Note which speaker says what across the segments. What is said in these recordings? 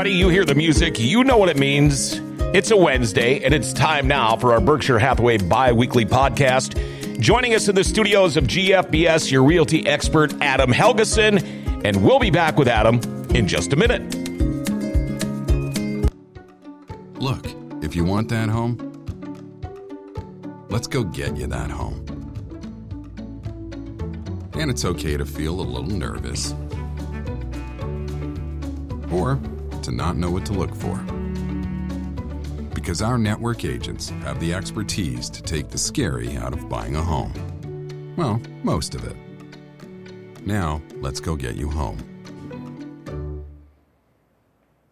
Speaker 1: everybody. You hear the music, you know what it means. It's a Wednesday, and it's time now for our Berkshire Hathaway bi weekly podcast. Joining us in the studios of GFBS, your realty expert, Adam Helgeson, and we'll be back with Adam in just a minute.
Speaker 2: Look, if you want that home, let's go get you that home. And it's okay to feel a little nervous or to not know what to look for. Because our network agents have the expertise to take the scary out of buying a home. Well, most of it. Now, let's go get you home.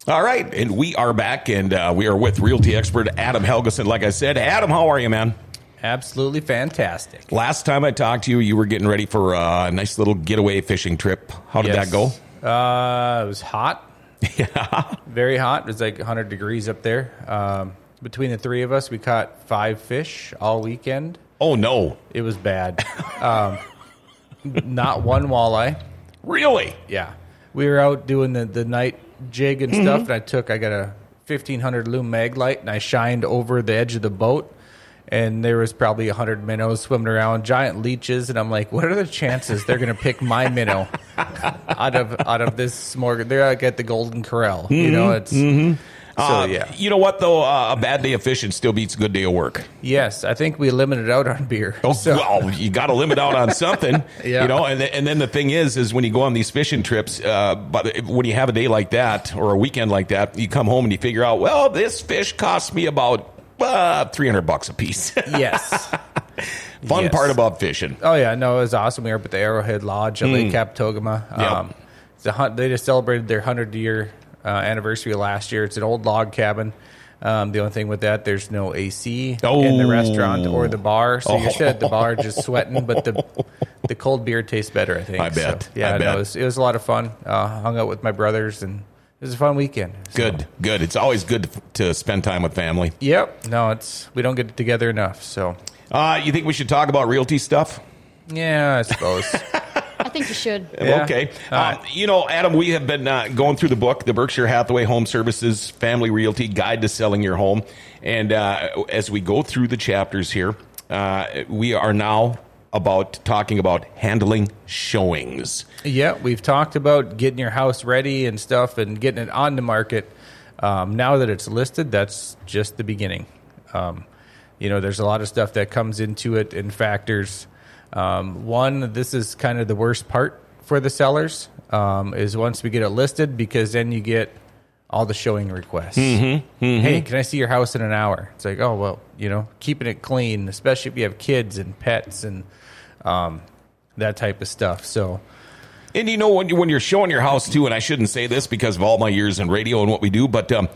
Speaker 1: All right, and we are back, and uh, we are with realty expert Adam Helgeson. Like I said, Adam, how are you, man?
Speaker 3: Absolutely fantastic.
Speaker 1: Last time I talked to you, you were getting ready for uh, a nice little getaway fishing trip. How did
Speaker 3: Yes.
Speaker 1: that go?
Speaker 3: Uh, it was hot,
Speaker 1: Yeah.
Speaker 3: very hot. It was like 100 degrees up there. Um, between the three of us, we caught five fish all weekend.
Speaker 1: Oh no,
Speaker 3: It was bad. um, not one walleye.
Speaker 1: really?
Speaker 3: Yeah, we were out doing the, the night jig and stuff, and I took I got a 1500 lume mag light, and I shined over the edge of the boat. And there was probably a hundred minnows swimming around, giant leeches, and I'm like, "What are the chances they're going to pick my minnow out of out of this smorgasbord? They're like at the Golden Corral, you know. It's so
Speaker 1: Uh,
Speaker 3: yeah.
Speaker 1: You know what though? Uh, a bad day of fishing still beats a good day of work.
Speaker 3: Yes, I think we limited out on beer.
Speaker 1: Oh
Speaker 3: So-
Speaker 1: well, you got to limit out on something,
Speaker 3: Yeah.
Speaker 1: you know. And th- and then the thing is, is when you go on these fishing trips, uh, but when you have a day like that or a weekend like that, you come home and you figure out, well, this fish cost me about uh, three hundred bucks a piece.
Speaker 3: yes.
Speaker 1: Fun
Speaker 3: Yes.
Speaker 1: part about fishing.
Speaker 3: Oh yeah, no, it was awesome. We were up at the Arrowhead Lodge at Lake Kabetogama.
Speaker 1: Hmm. Yep.
Speaker 3: Um, it's a, hun- they just celebrated their hundred year uh, anniversary last year. It's an old log cabin. Um, the only thing with that, there's no AC in the
Speaker 1: Oh.
Speaker 3: restaurant or the bar, so you're sitting at the bar just sweating. But the the cold beer tastes better, I think.
Speaker 1: I bet.
Speaker 3: So, yeah,
Speaker 1: I
Speaker 3: no, it was, it was a lot of fun. Uh, hung out with my brothers, and it was a fun weekend. So-
Speaker 1: Good, good. It's always good to spend time with family.
Speaker 3: Yep. No, it's we don't get together enough. So
Speaker 1: Uh, you think we should talk about realty stuff?
Speaker 3: yeah, I suppose.
Speaker 4: I think you should.
Speaker 3: Yeah.
Speaker 1: Okay.
Speaker 3: All
Speaker 1: Um, you know, Adam, we have been uh, going through the book, the Berkshire Hathaway Home Services Family Realty Guide to Selling Your Home. And uh, as we go through the chapters here, uh, we are now about talking about handling showings.
Speaker 3: Yeah, we've talked about getting your house ready and stuff and getting it on the market. Um, now that it's listed, that's just the beginning. Um, you know, there's a lot of stuff that comes into it and factors. Um, one, this is kind of the worst part for the sellers um, is once we get it listed because then you get all the showing requests. Hey, can I see your house in an hour? It's like, oh well, you know, keeping it clean, especially if you have kids and pets and um, that type of stuff. So.
Speaker 1: And you know, when, you, when you're showing your house too, and I shouldn't say this because of all my years in radio and what we do, but um,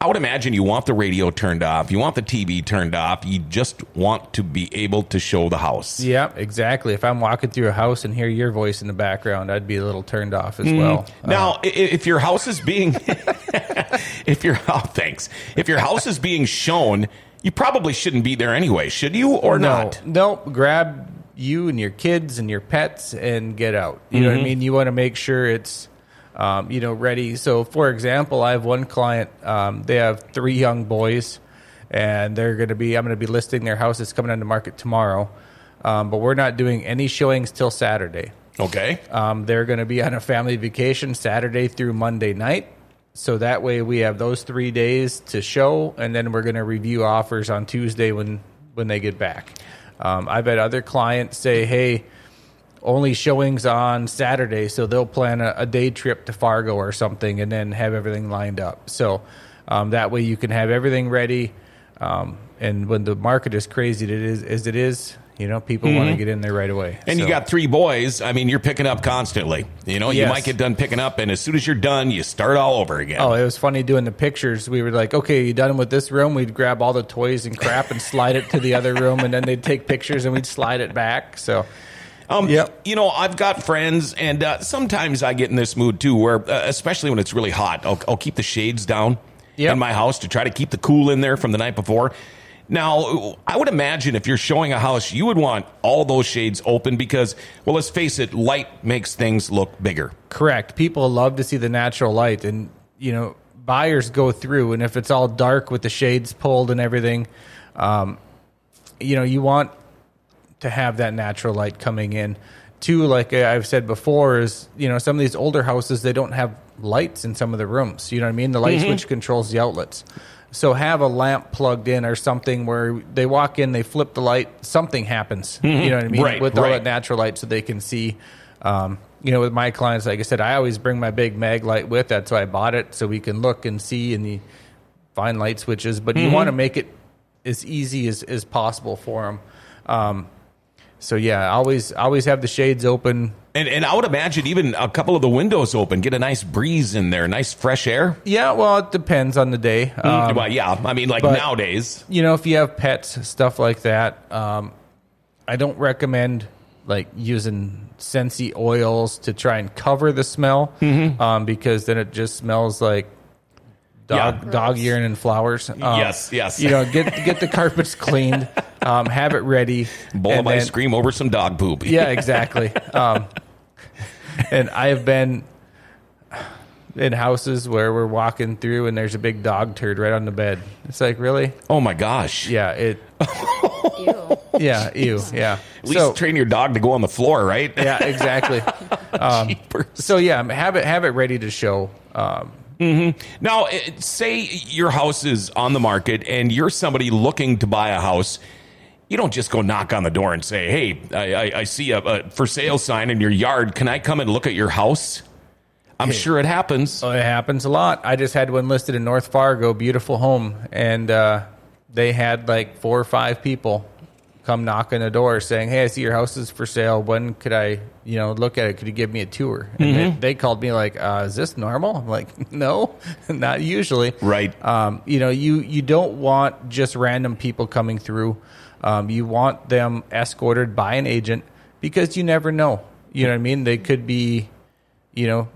Speaker 1: I would imagine you want the radio turned off, you want the TV turned off, you just want to be able to show the house.
Speaker 3: Yeah, exactly. If I'm walking through a house and hear your voice in the background, I'd be a little turned off as mm. well.
Speaker 1: Uh, now, i- if your house is being, if your oh, thanks, if your house is being shown, you probably shouldn't be there anyway, should you or
Speaker 3: no,
Speaker 1: not?
Speaker 3: no, grab you and your kids and your pets and get out. You know what I mm-hmm. mean? You want to make sure it's, um, you know, ready. So, for example, I have one client. Um, they have three young boys, and they're going to be. I'm going to be listing their house. It's coming on the market tomorrow, um, but we're not doing any showings till Saturday.
Speaker 1: Okay,
Speaker 3: Um, they're going to be on a family vacation Saturday through Monday night. So that way we have those three days to show, and then we're going to review offers on Tuesday when, when they get back. Um, I've had other clients say, hey, only showings on Saturday, so they'll plan a, a day trip to Fargo or something and then have everything lined up. So um, that way you can have everything ready. Um, and when the market is crazy it is, as it is, you know, people want to get in there right away.
Speaker 1: Mm-hmm. and you got three boys. I mean, you're picking up constantly. You know, you might get done picking up, and as soon as you're done, you start all over again.
Speaker 3: Oh, it was funny doing the pictures. We were like, okay, you done with this room? We'd grab all the toys and crap and slide it to the other room, and then they'd take pictures and we'd slide it back. So,
Speaker 1: Um,
Speaker 3: Yep.
Speaker 1: You know, I've got friends, and uh, sometimes I get in this mood too, where uh, especially when it's really hot, I'll, I'll keep the shades down
Speaker 3: Yep.
Speaker 1: in my house to try to keep the cool in there from the night before. Now, I would imagine if you're showing a house, you would want all those shades open because, well, let's face it, light makes things look bigger.
Speaker 3: correct. People love to see the natural light, and you know buyers go through, and if it's all dark with the shades pulled and everything, um, you know you want to have that natural light coming in. Two, like I've said before, is you know some of these older houses they don't have lights in some of the rooms. You know what I mean? The light switch controls the outlets. So have a lamp plugged in or something where they walk in, they flip the light, something happens. You know what I mean?
Speaker 1: Right,
Speaker 3: With all
Speaker 1: right.
Speaker 3: that natural light, so they can see. Um, you know, with my clients, like I said, I always bring my big mag light with. That's why I bought it, so we can look and see and find light switches. But you want to make it as easy as, as possible for them. Um, so yeah, always always have the shades open.
Speaker 1: And, and I would imagine even a couple of the windows open, get a nice breeze in there, nice fresh air.
Speaker 3: Yeah, well, it depends on the day. Um,
Speaker 1: well, yeah, I mean, like
Speaker 3: but-
Speaker 1: nowadays.
Speaker 3: you know, if you have pets, stuff like that, um, I don't recommend like using Scentsy oils to try and cover the smell um, because then it just smells like dog
Speaker 1: Yeah.
Speaker 3: dog urine and flowers. Um,
Speaker 1: Yes, yes.
Speaker 3: You know, get get the carpets cleaned, um, have it ready.
Speaker 1: Bowl of ice cream over some dog poop.
Speaker 3: Yeah, exactly. Um, and I have been in houses where we're walking through and there's a big dog turd right on the bed. It's like, really?
Speaker 1: Oh my gosh.
Speaker 3: Yeah, it.
Speaker 4: Ew.
Speaker 3: Yeah, ew, yeah.
Speaker 1: At least train your dog to go on the floor, right?
Speaker 3: yeah, exactly. Um, so yeah, have it have it ready to show. Um,
Speaker 1: Now, eh, say your house is on the market and you're somebody looking to buy a house. You don't just go knock on the door and say, "Hey, I, I, I see a, a for sale sign in your yard. Can I come and look at your house?" I'm sure it happens.
Speaker 3: so it happens a lot. I just had one listed in North Fargo, beautiful home, and uh, they had like four or five people come knock on the door saying, "Hey, I see your house is for sale. When could I, you know, look at it? Could you give me a tour?" And they, they called me like, uh, "Is this normal?" I'm like, "No, not usually."
Speaker 1: Right.
Speaker 3: Um, you know, you you don't want just random people coming through. Um, you want them escorted by an agent because you never know. You know what I mean? They could be, you know,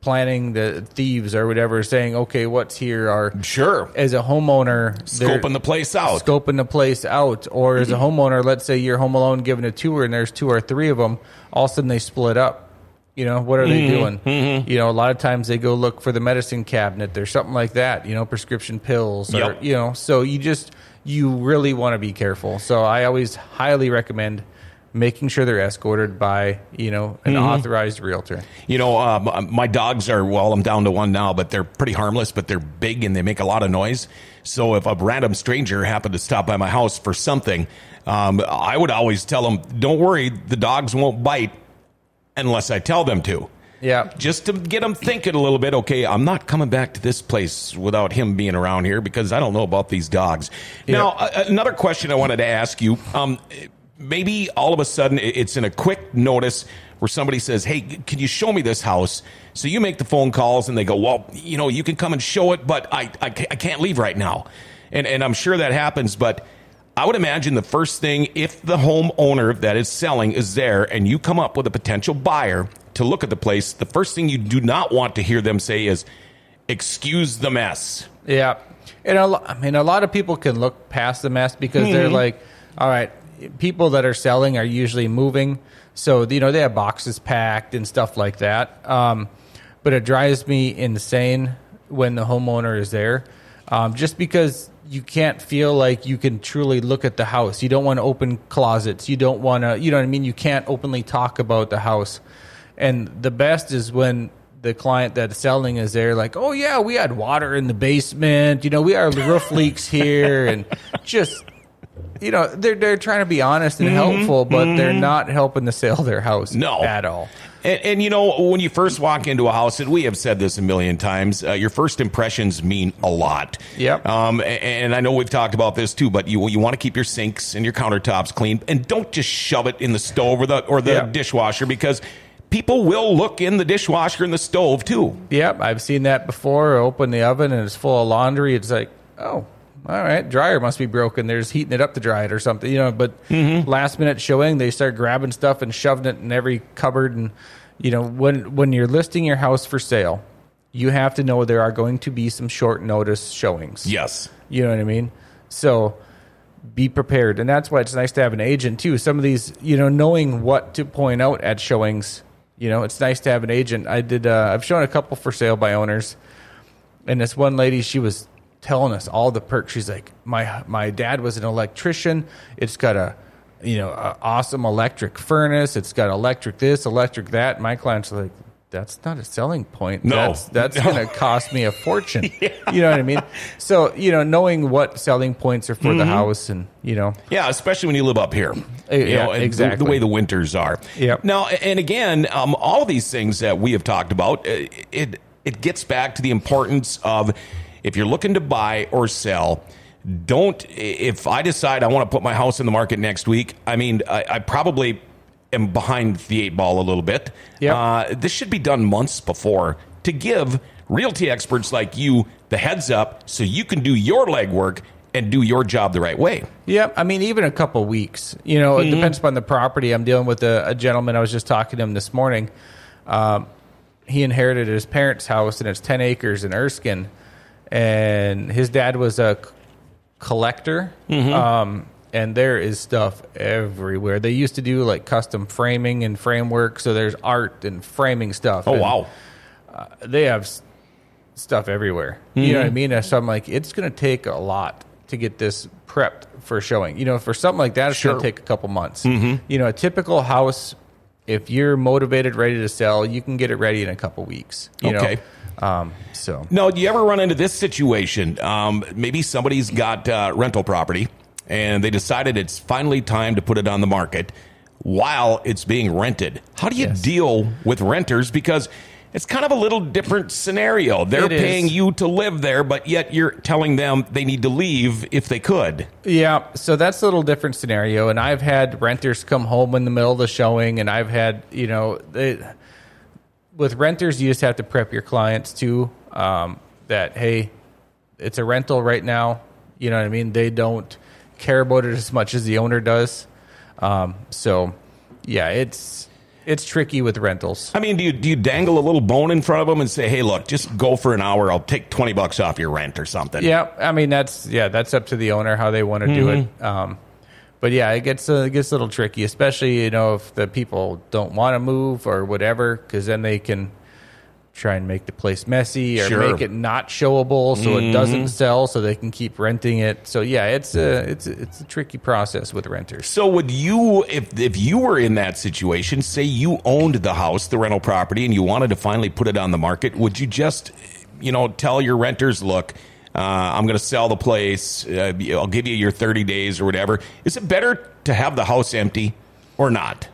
Speaker 3: planning the thieves or whatever, saying, "Okay, what's here?" Or
Speaker 1: Sure.
Speaker 3: as a homeowner,
Speaker 1: Scoping the place out.
Speaker 3: scoping the place out, or as a mm-hmm. homeowner, let's say you're home alone giving a tour, and there's two or three of them. All of a sudden, they split up. You know what are they mm-hmm. doing? Mm-hmm. You know, a lot of times they go look for the medicine cabinet. There's something like that. You know, prescription pills, or
Speaker 1: Yep.
Speaker 3: you know. So you just you really want to be careful. So I always highly recommend making sure they're escorted by you know an authorized realtor.
Speaker 1: You know, um, my dogs are, well, I'm down to one now, but they're pretty harmless, but they're big and they make a lot of noise. So if a random stranger happened to stop by my house for something, um, I would always tell them, don't worry, the dogs won't bite unless I tell them to.
Speaker 3: Yeah,
Speaker 1: Just to get them thinking a little bit, okay, I'm not coming back to this place without him being around here because I don't know about these dogs. Now, a- another question I wanted to ask you. Um, maybe all of a sudden it's in a quick notice where somebody says, "Hey, can you show me this house?" So you make the phone calls and they go, "Well, you know, you can come and show it, but I I, I can't leave right now." And and I'm sure that happens, but I would imagine the first thing if the homeowner that is selling is there and you come up with a potential buyer to look at the place, the first thing you do not want to hear them say is, "Excuse the mess."
Speaker 3: Yeah, and a I mean, a lot of people can look past the mess because they're
Speaker 1: Mm-hmm.
Speaker 3: like, all right, people that are selling are usually moving, so you know they have boxes packed and stuff like that. Um, but it drives me insane when the homeowner is there, um, just because you can't feel like you can truly look at the house. You don't want to open closets. You don't want to, you know what I mean. You can't openly talk about the house. And the best is when the client that's selling is there, like, oh yeah, we had water in the basement. You know, we our roof leaks here, and just you know, they're they're trying to be honest and helpful, but they're not helping to sell their house
Speaker 1: No.
Speaker 3: at all.
Speaker 1: And, and you know, when you first walk into a house, and we have said this a million times, uh, your first impressions mean a lot.
Speaker 3: Yep.
Speaker 1: Um, a- and I know we've talked about this too, but you you want to keep your sinks and your countertops clean, and don't just shove it in the stove or the or the
Speaker 3: Yeah.
Speaker 1: dishwasher because people will look in the dishwasher and the stove too.
Speaker 3: Yep, I've seen that before. Open the oven and it's full of laundry. It's like, oh, all right, dryer must be broken. They're just heating it up to dry it or something, you know. But last minute showing, they start grabbing stuff and shoving it in every cupboard. And you know, when when you're listing your house for sale, you have to know there are going to be some short notice showings.
Speaker 1: Yes.
Speaker 3: You know what I mean? So be prepared. And that's why it's nice to have an agent too. Some of these, you know, knowing what to point out at showings, you know, it's nice to have an agent. I did uh, I've shown a couple for sale by owners and this one lady, she was telling us all the perks. She's like, my my dad was an electrician. It's got a you know a awesome electric furnace. It's got electric this, electric that. My clients are like. That's not a selling point.
Speaker 1: No.
Speaker 3: that's, that's
Speaker 1: No.
Speaker 3: going to cost me a fortune. You know what I mean? So you know, knowing what selling points are for
Speaker 1: Mm-hmm.
Speaker 3: the house, and you know,
Speaker 1: Yeah, especially when you live up here.
Speaker 3: Uh,
Speaker 1: You
Speaker 3: yeah,
Speaker 1: know, and the-
Speaker 3: exactly.
Speaker 1: The, way the winters are.
Speaker 3: Yep.
Speaker 1: Now, and again, um, all these things that we have talked about, uh, it it gets back to the importance of if you're looking to buy or sell. Don't if I decide I want to put my house in the market next week. I mean, I, I probably am behind the eight ball a little bit.
Speaker 3: Yep.
Speaker 1: Uh, this should be done months before to give realty experts like you the heads up so you can do your legwork and do your job the right way.
Speaker 3: Yeah, I mean, even a couple weeks. You know, it depends upon the property. I'm dealing with a, a gentleman. I was just talking to him this morning. Um, he inherited his parents' house, and it's 10 acres in Erskine. And his dad was a c- collector. Mm-hmm. Um, and there is stuff everywhere. They used to do like custom framing and framework. So there's art and framing stuff.
Speaker 1: Oh
Speaker 3: And
Speaker 1: wow!
Speaker 3: Uh, they have s- stuff everywhere. You know what I mm-hmm. mean? So I'm like, it's going to take a lot to get this prepped for showing. You know, for something like that, it's going to take a couple months. Mm-hmm. You know, a typical house, if you're motivated, ready to sell, you can get it ready in a couple weeks. You
Speaker 1: Okay.
Speaker 3: Know? Um, so
Speaker 1: No, do you ever run into this situation? Um, maybe somebody's got uh, rental property and they decided it's finally time to put it on the market while it's being rented. How do you
Speaker 3: Yes.
Speaker 1: deal with renters? Because it's kind of a little different scenario. They're
Speaker 3: It is.
Speaker 1: paying you to live there, but yet you're telling them they need to leave if they could.
Speaker 3: Yeah, so that's a little different scenario. And I've had renters come home in the middle of the showing, and I've had, you know, they, with renters, you just have to prep your clients too um, that, hey, it's a rental right now. You know what I mean? They don't care about it as much as the owner does. Um, so, yeah, it's it's tricky with rentals.
Speaker 1: I mean, do you do you dangle a little bone in front of them and say, "Hey, look, just go for an hour. I'll take twenty bucks off your rent or something."
Speaker 3: Yeah, I mean that's yeah, that's up to the owner how they want to do it. Um, but yeah, it gets uh, it gets a little tricky, especially you know if the people don't want to move or whatever, because then they can try and make the place messy or
Speaker 1: Sure.
Speaker 3: make it not showable so it doesn't sell, so they can keep renting it. So yeah, it's a it's a, it's a tricky process with renters.
Speaker 1: So would you, if if you were in that situation, say you owned the house, the rental property, and you wanted to finally put it on the market, would you just, you know, tell your renters, look, uh, I'm going to sell the place. Uh, I'll give you your 30 days or whatever. Is it better to have the house empty or not?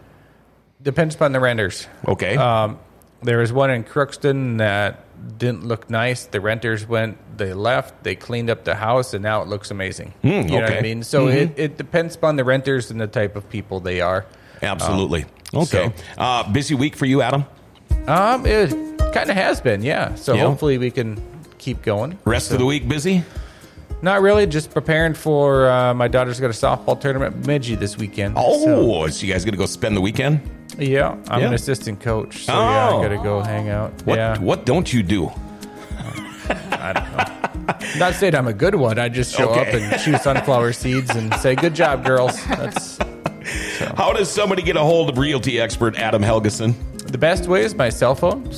Speaker 3: Depends upon the renters.
Speaker 1: Okay.
Speaker 3: Um, there was one in Crookston that didn't look nice. The renters went, they left, they cleaned up the house, and now it looks amazing. you know what
Speaker 1: okay. Mm-hmm.
Speaker 3: I mean? So it, it depends upon the renters and the type of people they are.
Speaker 1: Absolutely.
Speaker 3: um,
Speaker 1: okay. Uh, busy week for you, Adam.
Speaker 3: Um, it kind of has been, yeah. So
Speaker 1: Yeah.
Speaker 3: hopefully we can keep going.
Speaker 1: Rest of the week busy.
Speaker 3: Not really, just preparing for uh, my daughter's got a softball tournament Midgey this weekend.
Speaker 1: Oh, so, you guys going to go spend the weekend?
Speaker 3: yeah. I'm
Speaker 1: Yeah.
Speaker 3: an assistant coach, so yeah,
Speaker 1: Oh.
Speaker 3: I got to go hang out.
Speaker 1: What
Speaker 3: Yeah,
Speaker 1: What don't you do?
Speaker 3: I don't know. Not saying I'm a good one. I just show up and chew sunflower seeds and say, "Good job, girls." That's
Speaker 1: How does somebody get a hold of realty expert Adam Helgeson?
Speaker 3: the best way is my cell phone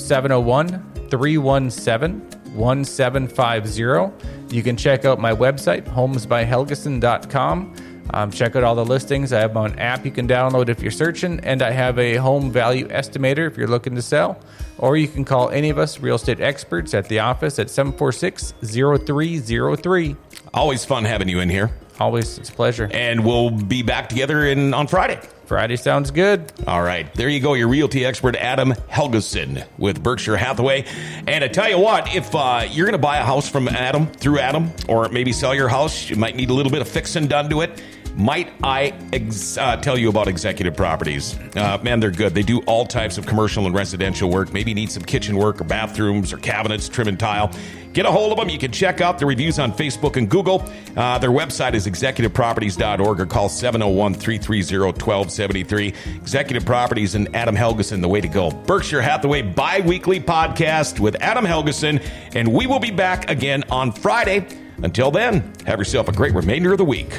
Speaker 3: 701-317-1750. You can check out my website homesbyhelgeson.com. Um, check out all the listings. I have own app you can download if you're searching, and I have a home value estimator if you're looking to sell. Or you can call any of us real estate experts at the office at 746 0303.
Speaker 1: Always fun having you in here.
Speaker 3: Always, it's a pleasure.
Speaker 1: And we'll be back together in on Friday.
Speaker 3: Friday sounds good.
Speaker 1: All right. There you go, your realty expert, Adam Helgeson with Berkshire Hathaway. And I tell you what, if uh, you're going to buy a house from Adam, through Adam, or maybe sell your house, you might need a little bit of fixing done to it. Might I ex- uh, tell you about Executive Properties? Uh, man, they're good. They do all types of commercial and residential work. Maybe need some kitchen work or bathrooms or cabinets, trim and tile. Get a hold of them. You can check out the reviews on Facebook and Google. Uh, their website is executiveproperties.org or call 701 330 1273. Executive Properties and Adam Helgeson, the way to go. Berkshire Hathaway bi weekly podcast with Adam Helgeson, and we will be back again on Friday. Until then, have yourself a great remainder of the week.